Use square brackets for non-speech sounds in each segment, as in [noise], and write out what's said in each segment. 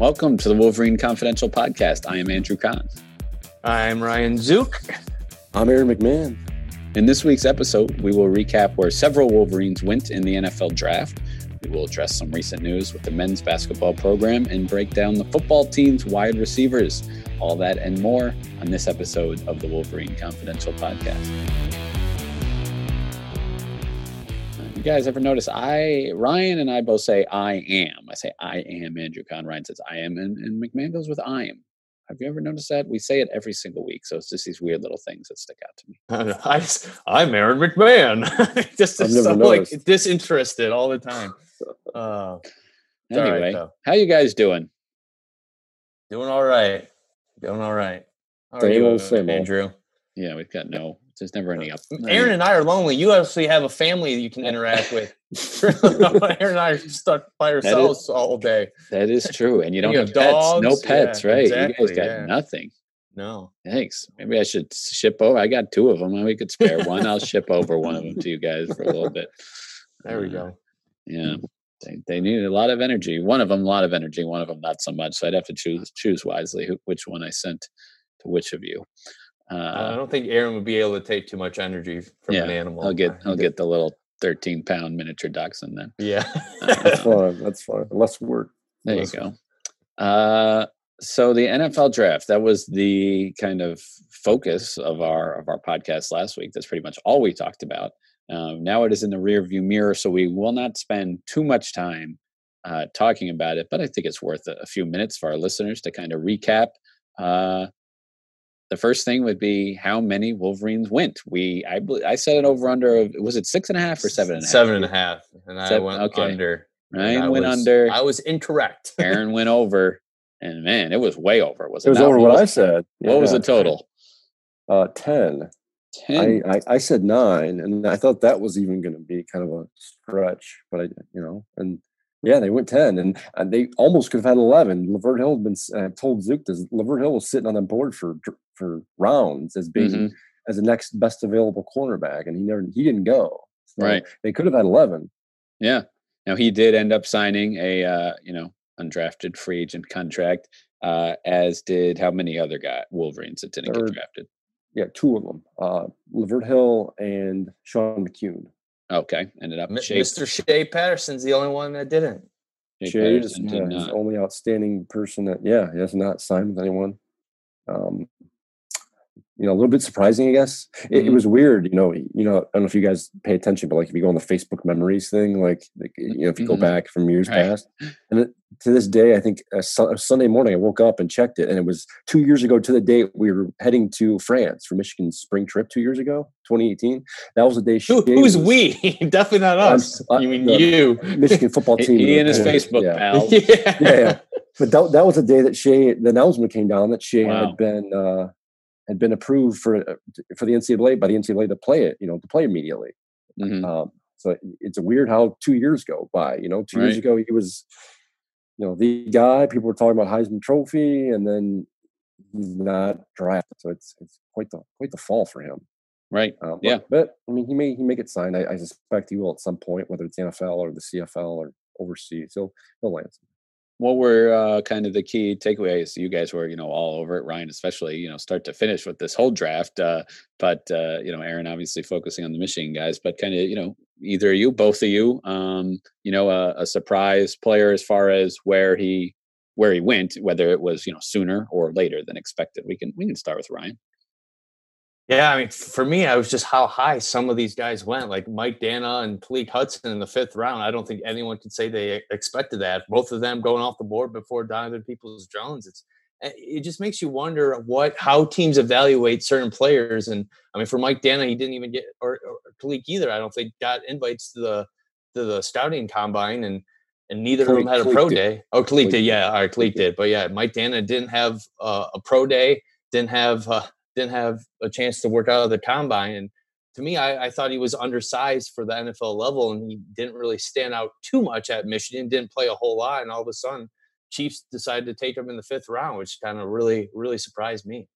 Welcome to the Wolverine Confidential Podcast. I am Andrew Kahn. I'm Ryan Zook. I'm Aaron McMahon. In this week's episode, we will recap where several Wolverines went in the NFL draft. We will address some recent news with the men's basketball program and break down the football team's wide receivers. All that and more on this episode of the Wolverine Confidential Podcast. You guys ever notice I Ryan and I both say I am. I say I am Andrew Kahn. Ryan says I am, and, and McMahon goes with I am. Have you ever noticed that? We say it every single week, so it's just these weird little things that stick out to me. [laughs] I, I'm Aaron McMahon. [laughs] just so like disinterested all the time. [laughs] Uh, anyway, right, how you guys doing? Doing all right. Doing all right. How same old, same Andrew. Yeah, we've got no there's never any up. Aaron and I are lonely. You actually have a family you can interact with. [laughs] [laughs] Aaron and I are stuck by ourselves is, all day. That is true. And you [laughs] don't you have, have pets, dogs. no pets, yeah, right? Exactly, you guys got yeah. nothing. No. Thanks. Maybe I should ship over. I got two of them. And we could spare one. I'll ship over one of them to you guys for a little bit. There we uh, go. Yeah. They, they need a lot of energy. One of them, a lot of energy. One of them, not so much. So I'd have to choose choose wisely who, which one I sent to which of you. Uh, I don't think Aaron would be able to take too much energy from yeah, an animal. I'll get I'll get the little 13 pound miniature dachshund then. Yeah, [laughs] that's fine. That's fine. Less work. There Less you go. Uh, so the NFL draft that was the kind of focus of our of our podcast last week. That's pretty much all we talked about. Um, now it is in the rearview mirror, so we will not spend too much time uh, talking about it. But I think it's worth a, a, few minutes for our listeners to kind of recap uh, the first thing would be how many Wolverines went. We I I said it over under. Of was it six and a half or seven and a half? Seven and a half, and I went okay. under. Ryan I went was, under. I was incorrect. Aaron [laughs] went over, and man, it was way over. Was it? It was over what, I said. Yeah. What was the total? Uh, ten. Ten. I, I, I said nine, and I thought that was even going to be kind of a stretch, but I you know and yeah, they went 10 and, and they almost could have had 11. Lavert Hill had been uh, told Zook this. Lavert Hill was sitting on the board for for rounds as being mm-hmm. as the next best available cornerback, and he never he didn't go. So right. They could have had 11. Yeah. Now he did end up signing a uh, you know undrafted free agent contract, uh, as did how many other guy Wolverines that didn't Third, get drafted. Yeah, two of them, uh, Lavert Hill and Sean McKeon. Okay, ended up. Mr. Shea Patterson's the only one that didn't. Shea, Shea is yeah, the only outstanding person that yeah he has not signed with anyone. Um, you know, a little bit surprising, I guess. It, mm-hmm. it, was weird, you know. You know, I don't know if you guys pay attention, but like if you go on the Facebook memories thing, like, like you know, if you mm-hmm. go back from years right. past, and it, to this day, I think a, a, Sunday morning I woke up and checked it, and it was two years ago to the day we were heading to France for Michigan's spring trip two years ago, 2018. That was the day. Who, who's was, we? [laughs] Definitely not us. I, you mean you? Michigan football [laughs] team. he and his Facebook yeah. pals. yeah. yeah, yeah. [laughs] But that, that was the day that Shea, the announcement came down that Shea wow. had been. Uh, had been approved for uh, for the NCAA by the NCAA to play it, you know, to play immediately. Mm-hmm. Um, so it's weird how two years go by. You know, two right. years ago he was, you know, the guy. People were talking about Heisman Trophy, and then he's not drafted. So it's it's quite the quite the fall for him. Right. Um, yeah. But, but, I mean, he may he may get signed. I, I, suspect he will at some point, whether it's NFL or the CFL or overseas. He'll he'll land. What were uh, kind of the key takeaways? You guys were, you know, all over it. Ryan, especially, you know, start to finish with this whole draft. Uh, but uh, you know, Aaron obviously focusing on the Michigan guys. But kind of, you know, either you, both of you, um, you know, a, a surprise player as far as where he where he went, whether it was you know sooner or later than expected. We can we can start with Ryan. Yeah, I mean, for me, I was just how high some of these guys went, like Mike Danna and Khaleke Hudson in the fifth round. I don't think anyone could say they expected that. Both of them going off the board before Donovan Peoples Jones. It's eh, it just makes you wonder what how teams evaluate certain players. And I mean, for Mike Danna, he didn't even get or, or either. I don't think got invites to the to the scouting combine, and and neither of them had a pro did. day. Oh, Khaleke did, yeah, all right, Khaleke did. But yeah, Mike Danna didn't have uh, a pro day, didn't have. Uh, didn't have a chance to work out of the combine. And to me, I, I, thought he was undersized for the NFL level, and he didn't really stand out too much at Michigan. Didn't play a whole lot, and all of a sudden, Chiefs decided to take him in the fifth round, which kind of really, really surprised me.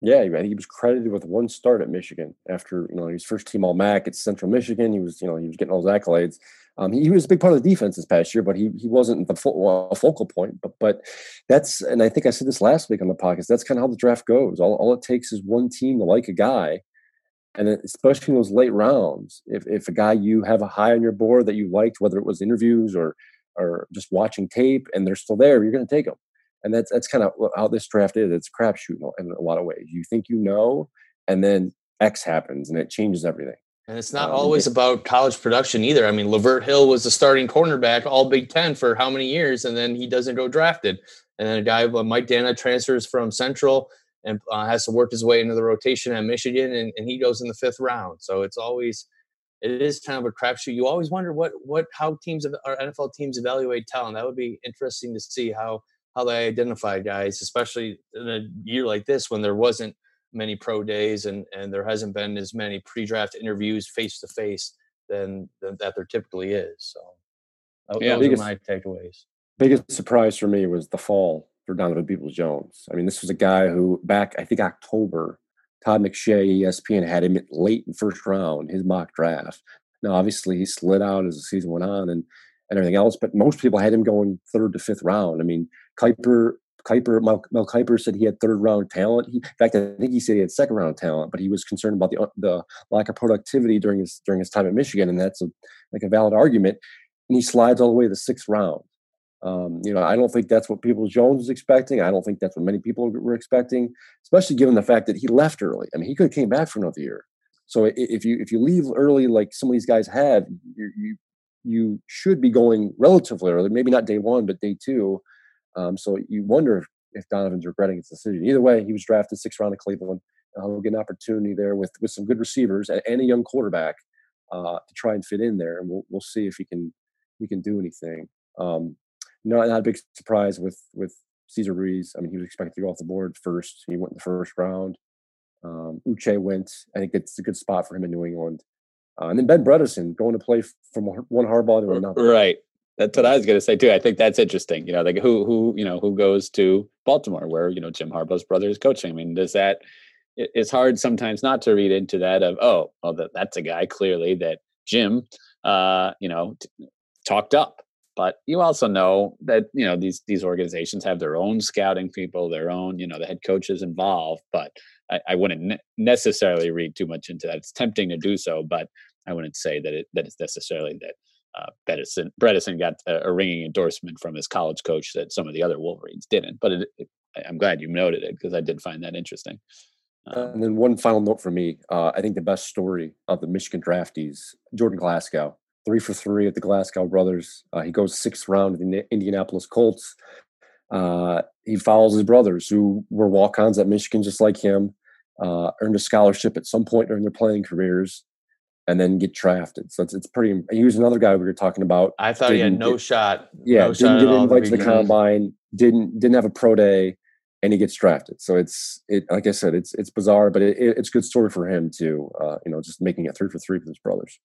Yeah, he was credited with one start at Michigan after you know was first team All MAC at Central Michigan. He was you know he was getting all those accolades. Um, he, he, was a big part of the defense this past year, but he he wasn't the full, a focal point. But but that's and I think I said this last week on the podcast. That's kind of how the draft goes. All all it takes is one team to like a guy, and especially in those late rounds, if if a guy you have a high on your board that you liked, whether it was interviews or or just watching tape, and they're still there, you're going to take them. And that's that's kind of how this draft is. It's crapshoot in a lot of ways. You think you know, and then X happens, and it changes everything. And it's not um, always about college production either. I mean, Lavert Hill was the starting cornerback all Big Ten for how many years, and then he doesn't go drafted. And then a guy, uh, Mike Danna, transfers from Central and uh, has to work his way into the rotation at Michigan, and, and he goes in the fifth round. So it's always, it is kind of a crapshoot. You always wonder what, what, how teams, our NFL teams evaluate talent. That would be interesting to see how, how they identify guys, especially in a year like this when there wasn't many pro days and and there hasn't been as many pre-draft interviews face to face than that there typically is. So yeah, those biggest, are my takeaways. Biggest surprise for me was the fall for Donovan Peoples Jones. I mean, this was a guy who back I think October, Todd McShay, ESPN had him late in first round, his mock draft. Now, obviously, he slid out as the season went on and and everything else, but most people had him going third to fifth round. I mean, Kiper Kiper, Mel, Mel Kiper said he had third round talent. He, in fact, I think he said he had second round talent, but he was concerned about the uh, the lack of productivity during his during his time at Michigan, and that's a like a valid argument. And he slides all the way to the sixth round. Um, you know, I don't think that's what Peoples Jones was expecting. I don't think that's what many people were expecting, especially given the fact that he left early. I mean, he could have came back for another year. So if you if you leave early, like some of these guys have, you you, you should be going relatively early. Maybe not day one, but day two um, so you wonder if, if, Donovan's regretting his decision. Either way, he was drafted sixth round of Cleveland. Uh, we'll get an opportunity there with with some good receivers and, and a young quarterback uh, to try and fit in there, and we'll we'll see if he can he can do anything. Um, not not a big surprise with with Cesar Ruiz. I mean, he was expected to go off the board first. He went in the first round. Um, Uche went. I think it's a good spot for him in New England. Uh, and then Ben Bredeson going to play from one Harbaugh to another. Right. That's what I was going to say too. I think that's interesting. You know, like who who you know who goes to Baltimore, where you know Jim Harbaugh's brother is coaching. I mean, does that? It's hard sometimes not to read into that of oh, well, that, that's a guy clearly that Jim, uh, you know, t- talked up. But you also know that you know these these organizations have their own scouting people, their own you know the head coaches involved. But I, I wouldn't ne- necessarily read too much into that. It's tempting to do so, but I wouldn't say that it that it's necessarily that uh, Bredeson, Bredeson got a, a, ringing endorsement from his college coach that some of the other Wolverines didn't. But it, it, I'm glad you noted it because I did find that interesting. Um, and then one final note for me: uh, I think the best story of the Michigan draftees, Jordan Glasgow, three for three at the Glasgow brothers. Uh, he goes sixth round of the Indianapolis Colts. Uh, he follows his brothers who were walk-ons at Michigan, just like him. Uh, earned a scholarship at some point during their playing careers and then get drafted. So it's, it's pretty. He was another guy we were talking about. I thought he had no get, shot. Yeah, no didn't get invited to the combine. Didn't didn't have a pro day, and he gets drafted. So it's it. Like I said, it's it's bizarre, but it, it, it's a good story for him too. Uh, you know, just making it three for three with his brothers.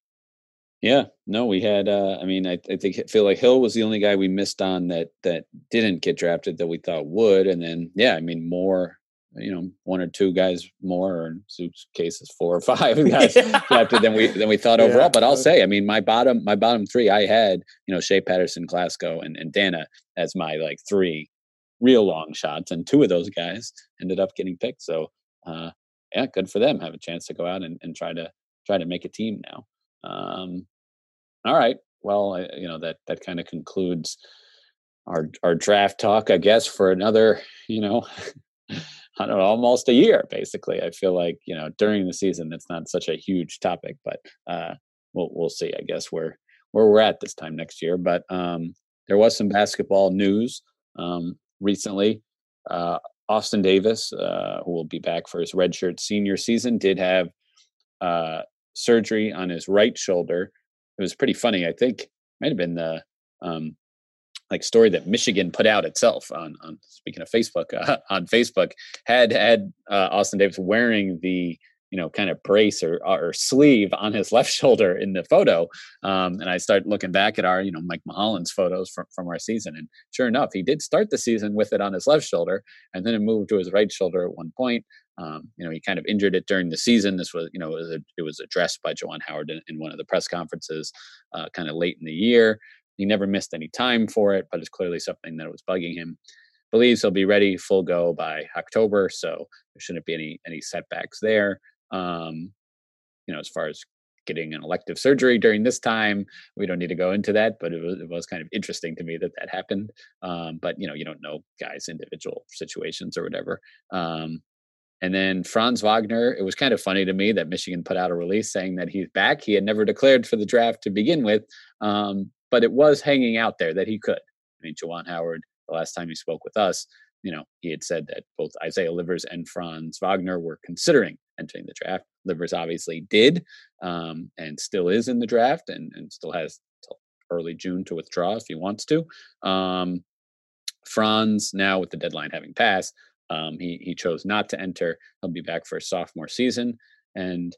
Yeah, no, we had. Uh, I mean, I, I think feel like Hill was the only guy we missed on that that didn't get drafted that we thought would, and then yeah, I mean more you know one or two guys more, or in Zook's case is four or [laughs] five guys [laughs] yeah. than we than we thought overall. Yeah. But I'll say, I mean, my bottom my bottom three, I had you know Shea Patterson, Glasgow, and and Danna as my like three real long shots, and two of those guys ended up getting picked. So uh, yeah, good for them. Have a chance to go out and, and try to try to make a team now. Um, all right. Well, I, you know that that kind of concludes our our draft talk, I guess, for another you know [laughs] Know, almost a year basically. I feel like you know during the season it's not such a huge topic, but uh, we'll we'll see. I guess where where we're at this time next year. But um, there was some basketball news um, recently. Uh, Austin Davis, uh, who will be back for his redshirt senior season, did have uh, surgery on his right shoulder. It was pretty funny. I think might have been the um, like story that Michigan put out itself on on speaking of Facebook uh, [laughs] on Facebook had had uh, Austin Davis wearing the you know kind of brace or or sleeve on his [laughs] left shoulder in the photo. Um, and I start looking back at our you know Mike Mulholland's photos from from our season. And sure enough he did start the season with it on his left shoulder and then it moved to his right shoulder at one point. Um, you know he kind of injured it during the season. This was you know it was, a, it was addressed by Juwan Howard in, in one of the press conferences uh, kind of late in the year he never missed any time for it, but it's clearly something that was bugging him. Believes he'll be ready full go by October, so there shouldn't be any any setbacks there. Um, you know, as far as getting an elective surgery during this time, we don't need to go into that, but it was, it was kind of interesting to me that that happened. Um, but you know, you don't know guys' individual situations or whatever. Um, and then Franz Wagner, it was kind of funny to me that Michigan put out a release saying that he's back. He had never declared for the draft to begin with, um, but it was hanging out there that he could. I mean, Juwan Howard, the last time he spoke with us, you know, he had said that both Isaiah Livers and Franz Wagner were considering entering the draft. Livers obviously did um, and still is in the draft and, and still has early June to withdraw if he wants to. Um, Franz, now with the deadline having passed, um, he, he chose not to enter. He'll be back for a sophomore season. And,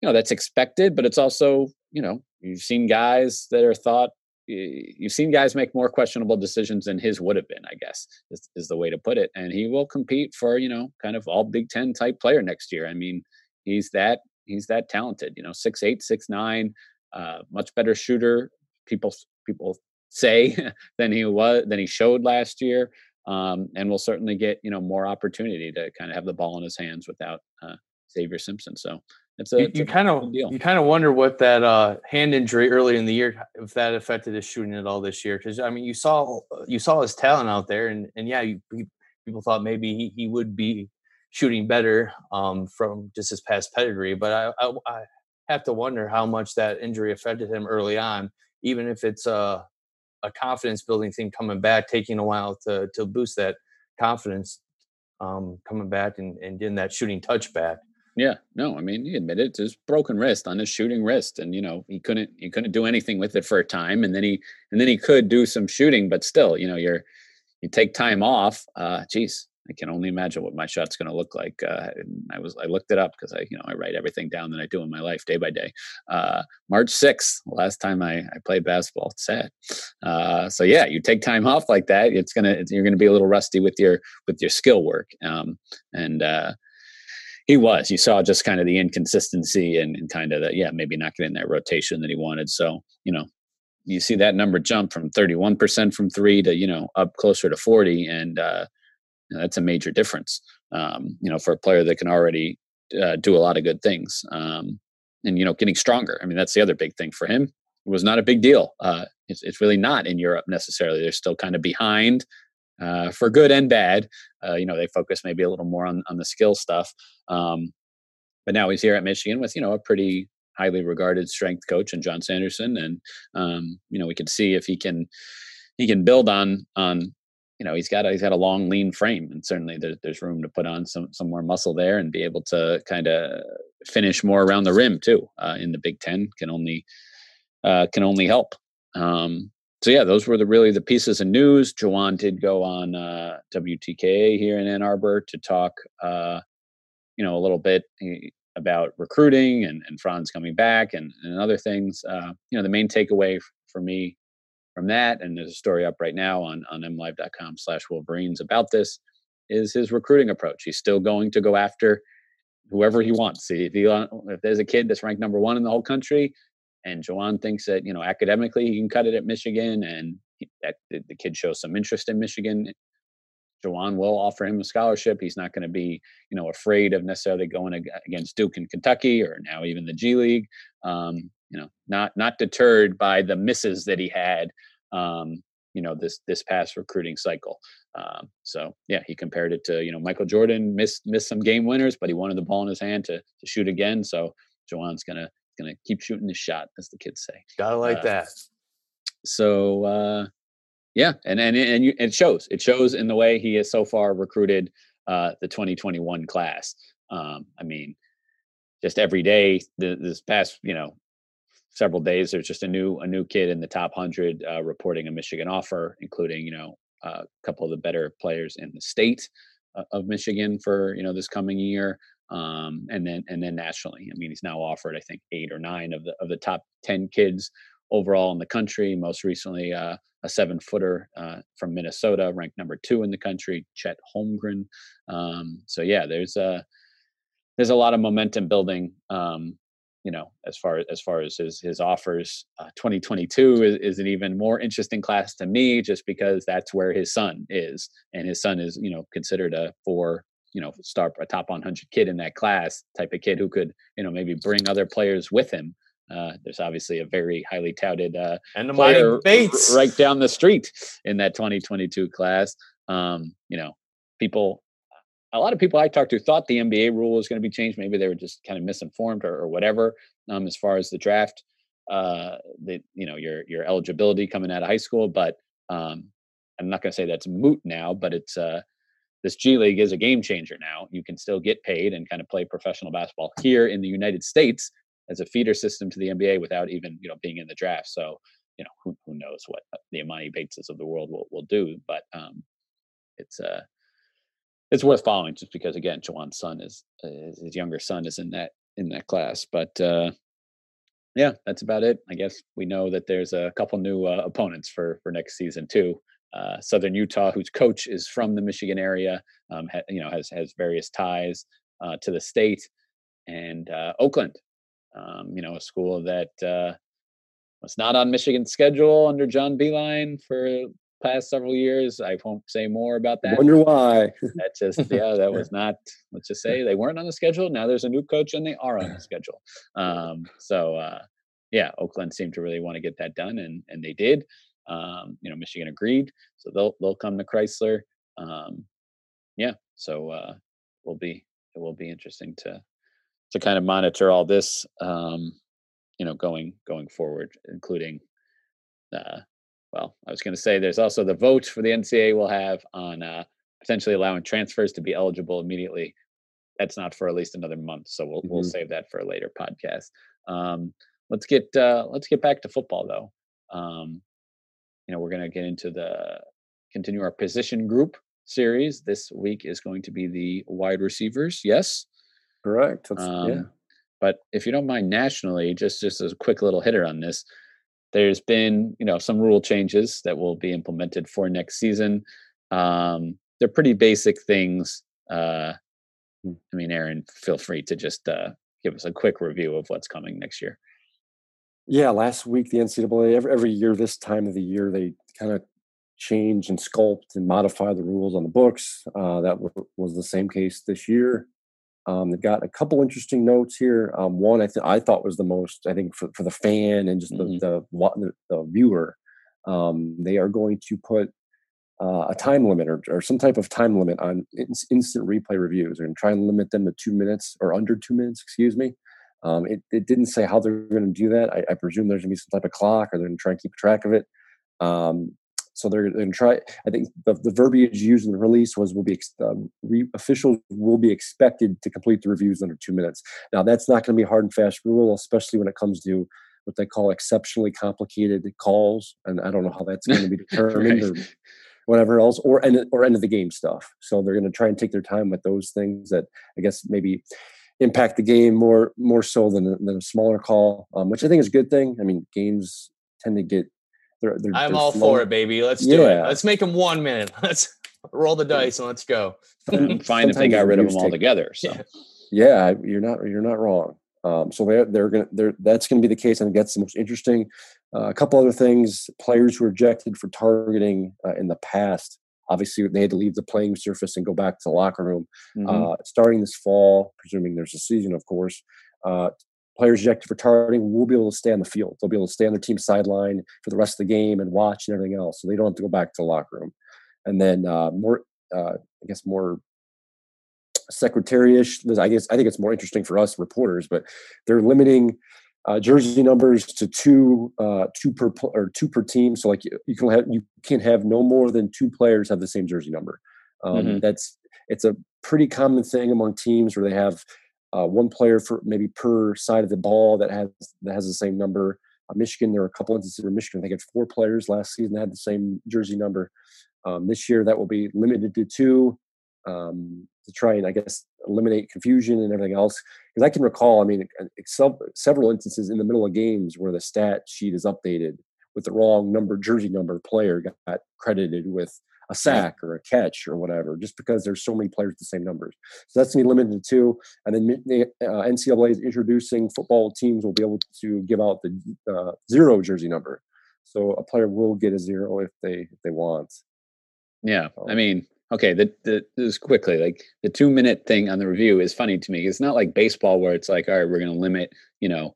you know, that's expected, but it's also, you know, You've seen guys that are thought you've seen guys make more questionable decisions than his would have been, I guess, is, is, the way to put it. And he will compete for, you know, kind of all Big Ten type player next year. I mean, he's that he's that talented, you know, six eight, six nine, uh, much better shooter. People people say [laughs] than he was than he showed last year. Um, and will certainly get, you know, more opportunity to kind of have the ball in his hands without uh, Xavier Simpson. So it's a, you, you kind of you kind of wonder what that uh, hand injury early in the year if that affected his shooting at all this year because I mean you saw you saw his talent out there and and yeah you, people thought maybe he, he would be shooting better um, from just his past pedigree but I, I, I have to wonder how much that injury affected him early on even if it's a a confidence building thing coming back taking a while to to boost that confidence um, coming back and, and getting that shooting touch back yeah, no, I mean he admitted to his broken wrist on his shooting wrist, and you know he couldn't he couldn't do anything with it for a time, and then he and then he could do some shooting, but still, you know, you're you take time off. Uh, geez, I can only imagine what my shot's going to look like. Uh, I was I looked it up because I you know I write everything down that I do in my life day by day. Uh, March sixth, last time I, I played basketball. It's sad. Uh, so yeah, you take time off like that, it's gonna it's, you're gonna be a little rusty with your with your skill work. Um, and uh, he was. You saw just kind of the inconsistency and, and kind of the yeah, maybe not getting that rotation that he wanted. So you know, you see that number jump from 31% from three to you know up closer to 40, and uh, that's a major difference. Um, you know, for a player that can already uh, do a lot of good things, um, and you know, getting stronger. I mean, that's the other big thing for him. It was not a big deal. Uh, it's, it's really not in Europe necessarily. They're still kind of behind uh, for good and bad. Uh, you know, they focus maybe a little more on, on the skill stuff. Um, but now he's here at Michigan with, you know, a pretty highly regarded strength coach and John Sanderson. And, um, you know, we can see if he can, he can build on, on, you know, he's got a, he's got a long, lean frame, and certainly there's there's room to put on some some more muscle there and be able to kind of finish more around the rim too. Uh, in the Big Ten can only uh, can only help. Um, so yeah, those were the really the pieces of news. Juwan did go on uh, WTKA here in Ann Arbor to talk, uh, you know, a little bit eh, about recruiting and, and Franz coming back and, and other things. Uh, you know, the main takeaway for me from that, and there's a story up right now on on mlive.com slash Wolverines about this, is his recruiting approach. He's still going to go after whoever he wants. If, he, if there's a kid that's ranked number one in the whole country, and Juwan thinks that you know academically he can cut it at Michigan, and he, that the, kid shows some interest in Michigan, Juwan will offer him a scholarship. He's not going to be, you know, afraid of necessarily going against Duke and Kentucky or now even the G League. Um, you know, not not deterred by the misses that he had, um, you know, this this past recruiting cycle. Um, so yeah, he compared it to you know Michael Jordan missed missed some game winners, but he wanted the ball in his hand to to shoot again. So Juwan's gonna gonna keep shooting his shot, as the kids say. Gotta like uh, that. So uh, yeah, and and and you, it shows. It shows in the way he has so far recruited uh, the 2021 class. Um, I mean, just every day the, this past you know several days, there's just a new a new kid in the top hundred uh, reporting a Michigan offer, including you know a couple of the better players in the state uh, of Michigan for you know this coming year. Um, and then and then nationally, I mean, he's now offered I think eight or nine of the of the top ten kids overall in the country. Most recently, uh, a seven footer uh, from Minnesota, ranked number two in the country, Chet Holmgren. Um, so yeah, there's a there's a lot of momentum building. Um, you know, as far as far as his his offers, uh, 2022 is, is an even more interesting class to me, just because that's where his son is, and his son is you know considered a four you know star a top 100 kid in that class type of kid who could you know maybe bring other players with him uh, there's obviously a very highly touted uh, and player Bates right down the street in that 2022 class. Um, you know, people, a lot of people I talked to thought the NBA rule was going to be changed. Maybe they were just kind of misinformed or, or whatever. Um, as far as the draft, uh, the you know your your eligibility coming out of high school, but um, I'm not going to say that's moot now, but it's uh, this G League is a game changer now. You can still get paid and kind of play professional basketball here in the United States as a feeder system to the NBA without even you know being in the draft. So you know who who knows what the Emoni Bateses of the world will will do, but um, it's uh it's worth following just because again, Juwan's son is uh, his younger son is in that in that class, but. uh yeah, that's about it. I guess we know that there's a couple new uh, opponents for for next season too. Uh, Southern Utah, whose coach is from the Michigan area, um, ha, you know, has has various ties uh, to the state, and uh, Oakland, um, you know, a school that uh, was not on Michigan's schedule under John Beilein for past several years. I won't say more about that. Wonder why? that just [laughs] yeah, that was not. Let's just say they weren't on the schedule. Now there's a new coach and they are on the schedule. Um, so uh, yeah, Oakland seemed to really want to get that done, and and they did. Um, you know, Michigan agreed, so they'll they'll come to Crisler. Um, yeah, so uh, will be it will be interesting to to kind of monitor all this, um, you know, going going forward, including, uh, well, I was going to say there's also the vote for the NCAA will have on uh, potentially allowing transfers to be eligible immediately. That's not for at least another month, so we'll mm-hmm. we'll save that for a later podcast. Um, let's get uh, let's get back to football though. Um, you know, we're going to get into the continue our position group series. This week is going to be the wide receivers. Yes. Correct. Um, yeah. But if you don't mind, nationally, just just a quick little hitter on this, there's been you know some rule changes that will be implemented for next season. Um, they're pretty basic things. Uh, hmm. I mean, Aaron, feel free to just uh, give us a quick review of what's coming next year. Yeah, last week the NCAA every, every year this time of the year they kind of change and sculpt and modify the rules on the books. Uh, that w- was the same case this year. Um, they've got a couple interesting notes here. Um, one I, th- I thought was the most, I think, for, for the fan and just mm-hmm. the, the, the, viewer. Um, they are going to put uh, a time limit or, or, some type of time limit on instant replay reviews. They're going to try and limit them to two minutes or under two minutes, excuse me. Um, it, it, didn't say how they're going to do that. I, I presume there's going to be some type of clock or they're going to try and keep track of it. Um, so they're going to try. I think the, the verbiage used in the release was will be um, re, officials will be expected to complete the reviews under two minutes. Now that's not going to be a hard and fast rule, especially when it comes to what they call exceptionally complicated calls, and I don't know how that's going to be [laughs] determined right. or whatever else, or end or end of the game stuff. So they're going to try and take their time with those things that I guess maybe impact the game more more so than a, than a smaller call, um, which I think is a good thing. I mean, games tend to get they're, they're, I'm they're all slow. for it, baby. Let's do yeah. it. Let's make them one minute. [laughs] Let's roll the dice and let's go. Fine if they got rid of them altogether. So yeah. yeah, you're not you're not wrong. Um, so they're they're gonna they're that's gonna be the case. I think that's the most interesting. Uh, a couple other things: players who were rejected for targeting uh, in the past. Obviously, they had to leave the playing surface and go back to the locker room. Mm-hmm. Uh, starting this fall, presuming there's a season, of course, uh, players ejected for targeting will be able to stay on the field. They'll be able to stay on their team sideline for the rest of the game and watch and everything else. So they don't have to go back to the locker room. And then uh, more, uh, I guess, more secretary-ish. I guess I think it's more interesting for us reporters, but they're limiting uh, jersey numbers to two, uh, two per or two per team. So like you, you, can have you can have no more than two players have the same jersey number. Um, mm-hmm. That's it's a pretty common thing among teams where they have uh, one player for maybe per side of the ball that has that has the same number. Uh, Michigan, there are a couple instances where Michigan, they had four players last season that had the same jersey number. Um, this year, that will be limited to two um, to try and, I guess, eliminate confusion and everything else. Because I can recall, I mean, several instances in the middle of games where the stat sheet is updated with the wrong number, jersey number player got credited with a sack or a catch or whatever, just because there's so many players with the same numbers. So that's going to be limited to two. And then the uh, NCAA is introducing football teams will be able to give out the uh, zero jersey number. So a player will get a zero if they if they want. Yeah, I mean, okay, the, the just quickly like the two minute thing on the review is funny to me. It's not like baseball where it's like, all right, we're going to limit, you know,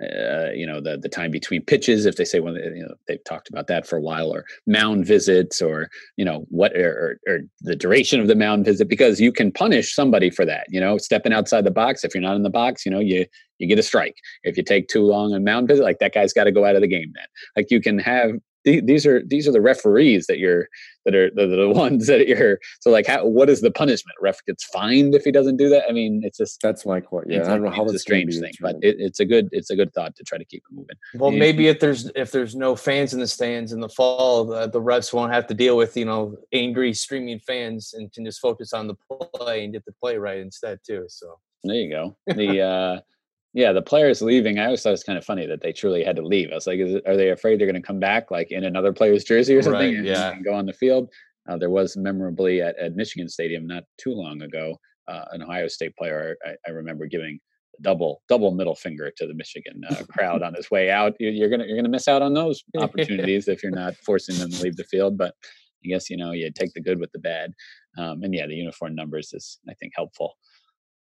uh, you know the the time between pitches if they say when you know they've talked about that for a while or mound visits or you know what or, or, the duration of the mound visit because you can punish somebody for that you know? Stepping outside the box if you're not in the box you know you you get a strike. If you take too long on mound visit like that guy's got to go out of the game then. Like you can have these are these are the referees that you're that are the, the [laughs] ones that you're so like how what is the punishment? Ref gets fined if he doesn't do that? I mean it's just that's my point yeah i don't know how it's a strange thing but it, it's a good it's a good thought to try to keep it moving. Well maybe if there's if there's no fans in the stands in the fall the, the refs won't have to deal with you know angry streaming fans and can just focus on the play and get the play right instead too so. There you go. The uh yeah, the players leaving. I always thought it was kind of funny that they truly had to leave. I was like, it, are they afraid they're going to come back like in another player's jersey or something? Right, and, yeah, and go on the field. Uh, there was memorably at, at Michigan Stadium not too long ago, uh, an Ohio State player. I, I, remember giving double double middle finger to the Michigan uh, crowd on his way out. You, are gonna you're gonna miss out on those [laughs] opportunities if you're not forcing them to leave the field. But I guess you know you take the good with the bad. Um, and yeah, the uniform numbers is I think helpful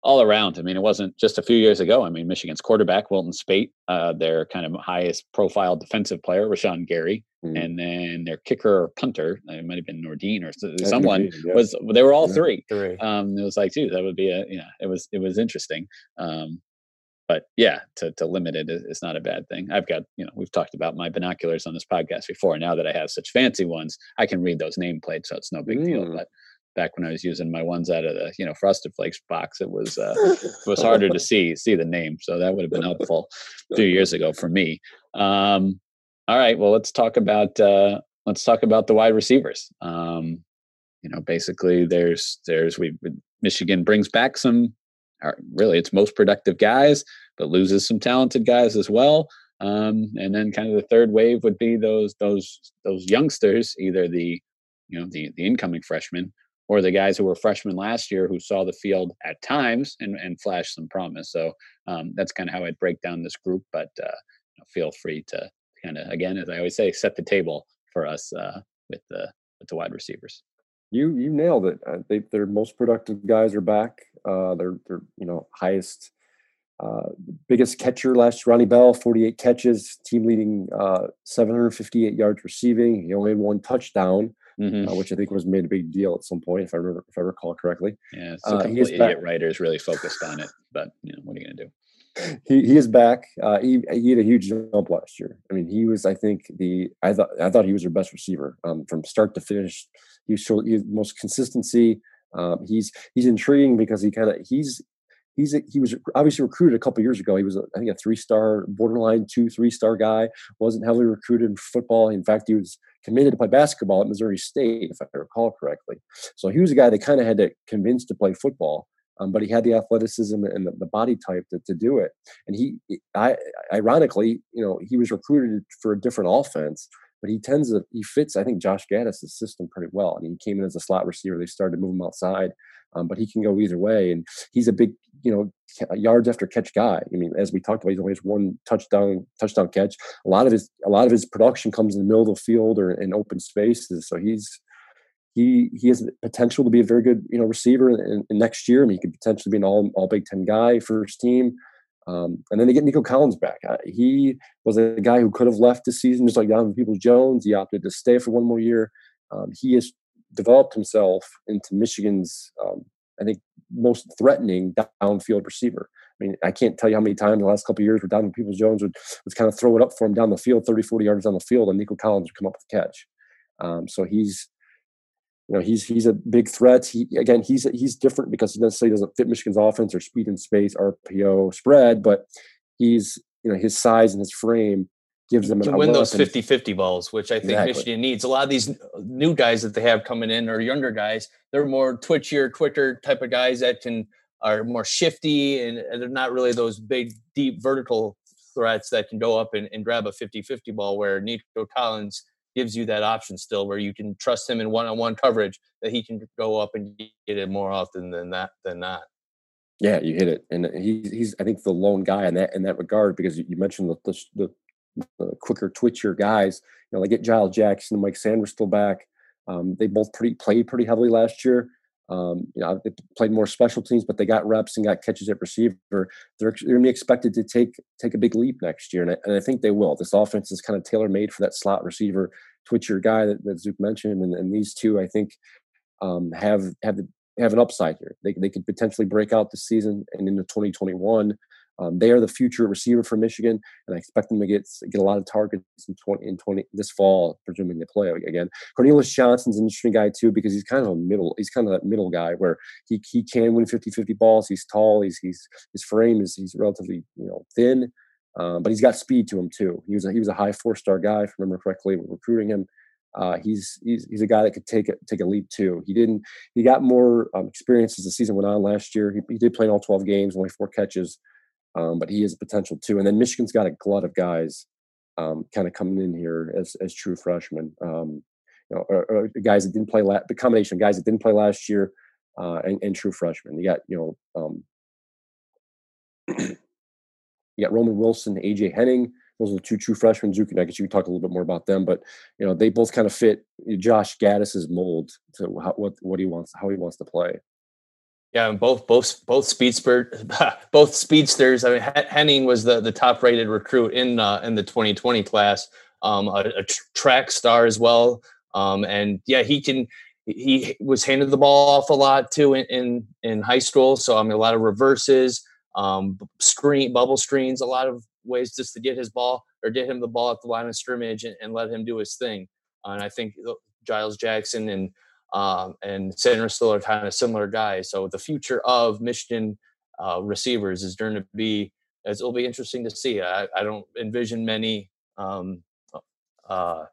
all around. I mean, it wasn't just a few years ago. I mean, Michigan's quarterback, Wilton Speight, uh, their kind of highest profile defensive player, Rashan Gary, mm. and then their kicker or punter, it might have been Nordin or someone Nordin, yeah. was, they were all yeah, three. three. Um, it was like, dude, that would be a, you know, it was, it was interesting. Um, but yeah, to, to limit it is, is not a bad thing. I've got, you know, we've talked about my binoculars on this podcast before. Now that I have such fancy ones, I can read those nameplates, so it's no big mm. deal. But back when I was using my ones out of the you know Frosted Flakes box, it was uh, [laughs] it was harder to see see the name. So that would have been helpful a few years ago for me. Um, all right, well let's talk about uh, let's talk about the wide receivers. Um, you know, basically there's there's we Michigan brings back some really its most productive guys, but loses some talented guys as well. Um, and then kind of the third wave would be those those those youngsters, either the you know the the incoming freshmen or the guys who were freshmen last year who saw the field at times and, and flashed some promise. So um, that's kind of how I'd break down this group. But uh, feel free to kind of, again, as I always say, set the table for us uh, with the with the wide receivers. You you nailed it. Uh, they, their most productive guys are back. Uh, they're they're you know highest. Uh, biggest catcher last year, Ronnie Bell, 48 catches, team leading uh, 758 yards receiving. He only had one touchdown mm-hmm. uh, which I think was made a big deal at some point, if I remember, if I recall correctly. Yeah, a uh, idiot back. writers really focused on it, but you know, what are you going to do? He, he is back. Uh, he, he had a huge jump last year. I mean, he was, I think, the I thought I thought he was their best receiver um, from start to finish. He was showed he most consistency. Um, he's he's intriguing because he kind of he's he's a, he was obviously recruited a couple years ago. He was, a, I think, a three-star, borderline two, three-star guy. wasn't heavily recruited in football. In fact, he was committed to play basketball at Missouri State, if I recall correctly. So he was a guy that kind of had to convince to play football. Um, but he had the athleticism and the, the body type to, to do it. And he, I, ironically, you know, he was recruited for a different offense, but he tends to he fits. I think Josh Gattis' system pretty well. I mean, he came in as a slot receiver. They started to move him outside, um, but he can go either way, and he's a big you know yards after catch guy. I mean, as we talked about, he's only always one touchdown touchdown catch. A lot of his a lot of his production comes in the middle of the field or in open spaces. So he's he he has potential to be a very good you know receiver in, in next year. I mean, he could potentially be an all all Big Ten guy, first team. Um, and then they get Nico Collins back. Uh, he was a guy who could have left the season just like Donovan Peoples Jones. He opted to stay for one more year. Um, he has developed himself into Michigan's, um, I think, most threatening downfield receiver. I mean, I can't tell you how many times in the last couple of years where Donovan Peoples Jones would, would kind of throw it up for him down the field, 30, 40 yards down the field, and Nico Collins would come up with the catch. Um, so he's you know he's he's a big threat. He again he's he's different because he necessarily doesn't fit Michigan's offense or speed and space, RPO spread, but he's you know his size and his frame gives them to win those 50-50 balls, which I think exactly. Michigan needs. A lot of these new guys that they have coming in or younger guys, they're more twitchier, quicker type of guys that can are more shifty and they're not really those big, deep vertical threats that can go up and, and grab a 50-50 ball where Nico Collins gives you that option still where you can trust him in one-on-one coverage that he can go up and get it more often than that than not. Yeah, you hit it, and uh, he's he's I think the lone guy in that in that regard because you mentioned the the, the quicker twitchier guys. You know, they get Giles Jackson and Mike Sanders still back. Um, they both pretty played pretty heavily last year. Um, you know, they played more special teams, but they got reps and got catches at receiver. They're, they're going to be expected to take take a big leap next year, and I, and I think they will. This offense is kind of tailor made for that slot receiver, twitchier guy that, that Zook mentioned, and, and these two, I think, um, have have the, have an upside here. They they could potentially break out this season and into 2021. Um, they are the future receiver for Michigan, and I expect them to get get a lot of targets in 20 in 20 this fall, presuming they play again. Cornelius Johnson's an interesting guy too because he's kind of a middle. He's kind of that middle guy where he he can win 50-50 balls. He's tall. He's he's his frame is he's relatively you know thin, um, but he's got speed to him too. He was a, he was a high four star guy, if I remember correctly, recruiting him. Uh, he's he's he's a guy that could take a, take a leap too. He didn't. He got more um, experience as the season went on last year. He, he did play in all twelve games, only four catches um, but he has potential too. And then Michigan's got a glut of guys um, kind of coming in here as as true freshmen. Um, you know, or, or guys that didn't play la- the combination of guys that didn't play last year uh, and, and, true freshmen. You got you know um, you got Roman Wilson, AJ Henning. Those are the two true freshmen. And I guess you can talk a little bit more about them, but you know they both kind of fit Josh Gattis's mold to how, what what he wants, how he wants to play. Yeah, both both both speedster [laughs] both speedsters. I mean, Henning was the the top rated recruit in uh, in the 2020 class. Um, a, a track star as well. Um, and yeah, he can. He was handed the ball off a lot too in in, in high school. So I mean, a lot of reverses, um, screen bubble screens, a lot of ways just to get his ball or get him the ball at the line of scrimmage and, and let him do his thing. Uh, and I think Giles Jackson and um, and Sanders still are kind of similar guys. So the future of Michigan uh, receivers is going to be it'll be interesting to see. I, I don't envision many um, uh,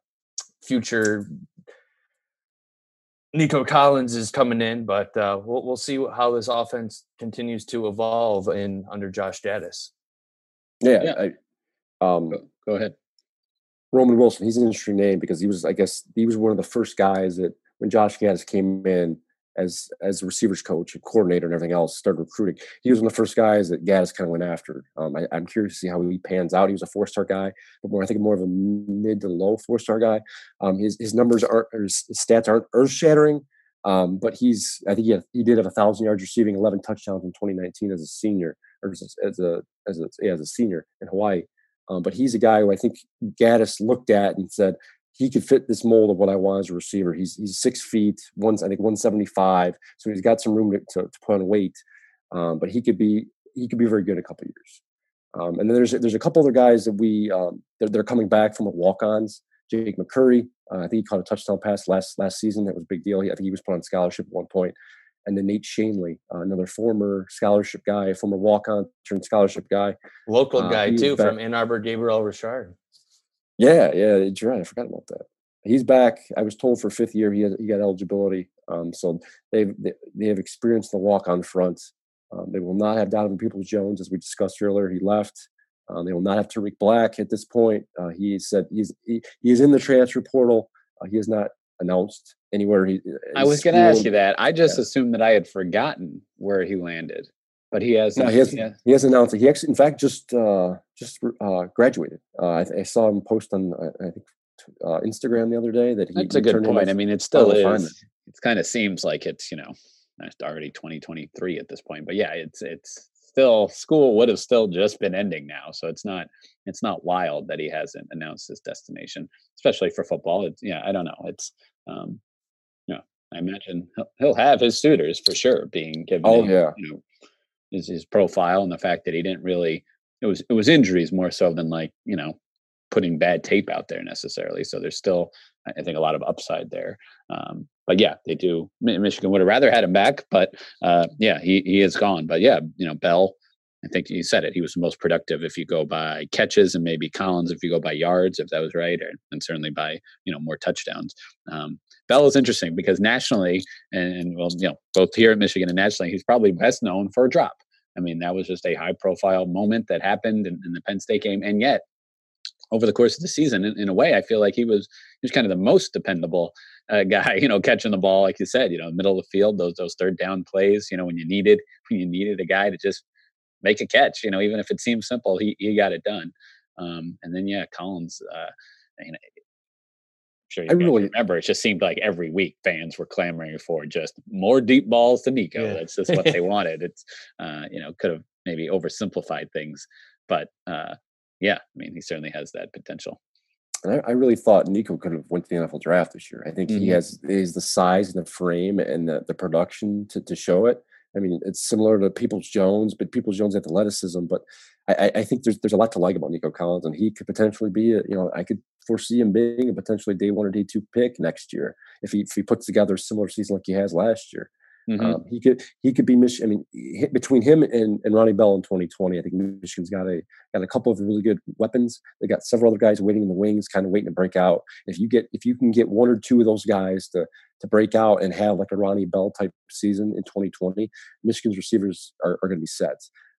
future Nico Collins is coming in, but uh, we'll we'll see how this offense continues to evolve in under Josh Gattis. Yeah, yeah. I, um, go, go ahead. Roman Wilson, he's an interesting name because he was, I guess, he was one of the first guys that when Josh Gattis came in as as receivers coach and coordinator and everything else, started recruiting. He was one of the first guys that Gattis kind of went after. Um, I, am curious to see how he pans out. He was a four star guy, but more I think more of a mid to low four star guy. Um, his his numbers aren't his stats aren't earth shattering, um, but he's I think he, had, he did have a thousand yards receiving, 11 touchdowns in 2019 as a senior or as a as a as a, yeah, as a senior in Hawaii. Um, but he's a guy who I think Gattis looked at and said, he could fit this mold of what I want as a receiver. He's he's six feet, one I think one seventy five, so he's got some room to, to, to put on weight. Um, but he could be he could be very good in a couple years. Um, and then there's there's a couple other guys that we um, they're, they're coming back from the walk-ons. Jake McCurry, uh, I think he caught a touchdown pass last last season. That was a big deal. He, I think he was put on scholarship at one point. And then Nate Schoenle, uh, another former scholarship guy, former walk-on turned scholarship guy, local uh, guy too from Ann Arbor, Gabriel Richard. Yeah, yeah, you're right. I forgot about that. He's back. I was told for fifth year he has, he got eligibility. Um, so they've they, they have experienced the walk on front. Um, they will not have Donovan Peoples Jones as we discussed earlier. He left. Uh, they will not have Tarik Black at this point. Uh, he said he's he, he is in the transfer portal. Uh, he has not announced anywhere. He, I was going to ask you that. I just yeah. assumed that I had forgotten where he landed, but he has. No, he has. Has, he has announced it. He actually, in fact, just uh, just uh, graduated. Uh, I, I, saw him post on I think uh, Instagram the other day that he. That's a good point. I mean, it still is. It kind of seems like it's you know it's already 2023 at this point, but yeah, it's it's still school would have still just been ending now, so it's not it's not wild that he hasn't announced his destination, especially for football. It's yeah, I don't know. It's um, you know, I imagine he'll, he'll have his suitors for sure being given. Oh yeah, you know, his his profile and the fact that he didn't really it was it was injuries more so than like you know putting bad tape out there necessarily. So there's still, I think, a lot of upside there. Um, but yeah, they do. Michigan would have rather had him back, but uh, yeah, he he is gone. But yeah, you know, Bell. I think you said it. He was the most productive if you go by catches, and maybe Collins if you go by yards, if that was right, or, and certainly by you know more touchdowns. Um, Bell is interesting because nationally, and, and well, you know, both here at Michigan and nationally, he's probably best known for a drop. I mean, that was just a high profile moment that happened in, in, the Penn State game. And yet, over the course of the season, in, in, a way, I feel like he was he was kind of the most dependable uh, [laughs] guy. You know, catching the ball, like you said, you know, middle of the field, those those third down plays. You know, when you needed [laughs] when you needed a guy to just make a catch. You know, even if it seems simple, he he got it done. Um, and then yeah, Collins. Uh, you know, sure you I really remember. It just seemed like every week fans were clamoring for just more deep balls to Nico. Yeah. That's just what they [laughs] wanted. It's uh, you know could have maybe oversimplified things, but uh, yeah, I mean, he certainly has that potential. And I, I, really thought Nico could have went to the NFL draft this year. I think mm-hmm. he has is the size and the frame and the, the production to, to show it. I mean, it's similar to Peoples Jones, but Peoples Jones athleticism. But I, I, think there's there's a lot to like about Nico Collins, and he could potentially be a, you know I could foresee him being a potentially day one or day two pick next year if he if he puts together a similar season like he has last year. Mm-hmm. Um, he could he could be Michigan. I mean, between him and, and Ronnie Bell in 2020, I think Michigan's got a got a couple of really good weapons. They got several other guys waiting in the wings, kind of waiting to break out. If you get if you can get one or two of those guys to to break out and have like a Ronnie Bell type season in 2020, Michigan's receivers are, are going to be set.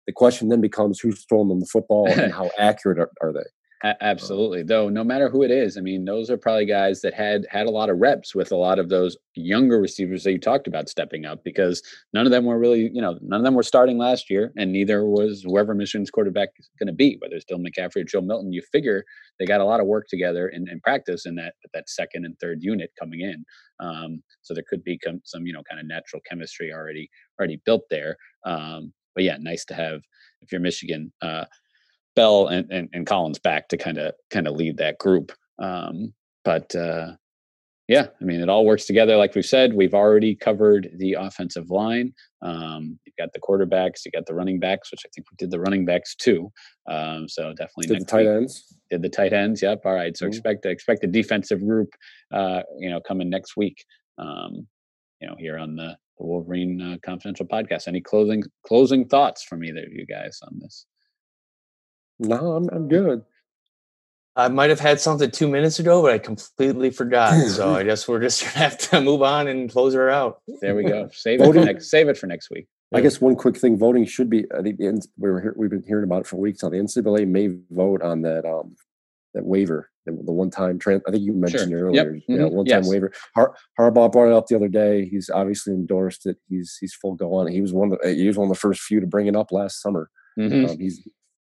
The question then becomes who's throwing them the football and [laughs] how accurate are, are they? A- absolutely. Though no matter who it is, I mean, those are probably guys that had had a lot of reps with a lot of those younger receivers that you talked about stepping up because none of them were really, you know, none of them were starting last year, and neither was whoever Michigan's quarterback is going to be, whether it's Dylan McCaffrey or Joe Milton. You figure they got a lot of work together in, in practice in that that second and third unit coming in. Um, so there could be some, you know, kind of natural chemistry already already built there. Um, but yeah, nice to have if you're Michigan. Uh, Bell and, and, and Collins back to kind of kind of lead that group. Um, but uh, yeah, I mean, it all works together. Like we've said, we've already covered the offensive line. Um, you've got the quarterbacks, you got the running backs, which I think we did the running backs too. Um, so definitely did the tight week. ends. Did the tight ends? Yep. All right. So mm-hmm. expect expect a defensive group, uh, you know, coming next week. Um, you know, here on the, the Wolverine uh, Confidential podcast. Any closing closing thoughts from either of you guys on this? No, I'm I'm good. I might have had something two minutes ago, but I completely forgot. [laughs] so I guess we're just [laughs] gonna have to move on and close her out. There we go. Save it for [laughs] next. Save it for next week. I guess one quick thing: voting should be. I think we were we've been hearing about it for weeks now. The NCAA may vote on that um that waiver, the, the one time. Trans- I think you mentioned sure. earlier. Yep. Yeah, mm-hmm. one time yes. waiver. Har- Harbaugh brought it up the other day. He's obviously endorsed it. He's he's full go on. He was one of the, he was one of the first few to bring it up last summer. Mm-hmm. Um, he's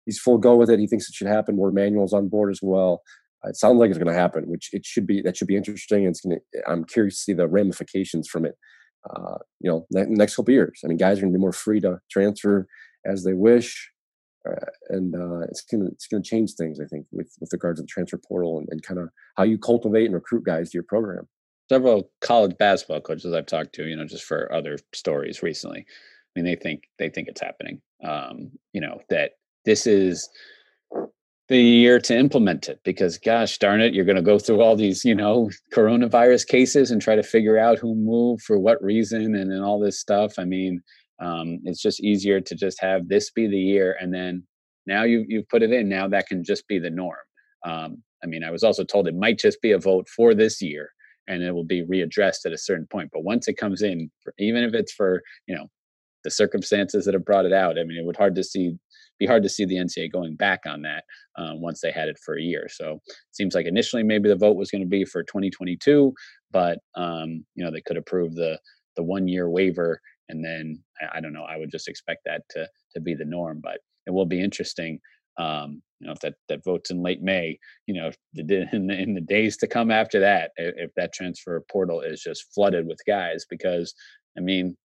he's full go with it. He thinks it should happen. Warde Manuel's on board as well. Uh, it sounds like it's going to happen, which it should be. That should be interesting. It's going to. I'm curious to see the ramifications from it. Uh, you know, ne- next couple years. I mean, guys are going to be more free to transfer as they wish, uh, and uh, it's going to it's going to change things. I think with with regards to the transfer portal and, and kind of how you cultivate and recruit guys to your program. Several college basketball coaches I've talked to, you know, just for other stories recently. I mean, they think they think it's happening. Um, you know that this is the year to implement it because gosh darn it you're going to go through all these you know coronavirus cases and try to figure out who moved for what reason and, and all this stuff. I mean um, it's just easier to just have this be the year and then now you, you've put it in now that can just be the norm. Um, i mean i was also told it might just be a vote for this year and it will be readdressed at a certain point but once it comes in even if it's for you know the circumstances that have brought it out i mean it would hard to see be hard to see the NCAA going back on that um, once they had it for a year. So it seems like initially maybe the vote was going to be for 2022, but um, you know they could approve the the one year waiver, and then I, I don't know. I would just expect that to to be the norm, but it will be interesting um, you know, if that, that votes in late May, you know, [laughs] in the, in the days to come after that, if that transfer portal is just flooded with guys, because I mean,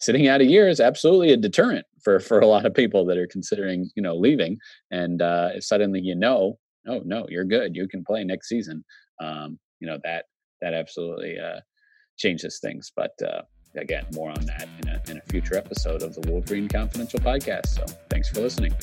sitting out a year is absolutely a deterrent for for a lot of people that are considering, you know, leaving. And uh, if suddenly you know, oh no, you're good, you can play next season. Um, you know that that absolutely uh, changes things. But uh, again, more on that in a, in a future episode of the Wolverine Confidential podcast. So thanks for listening.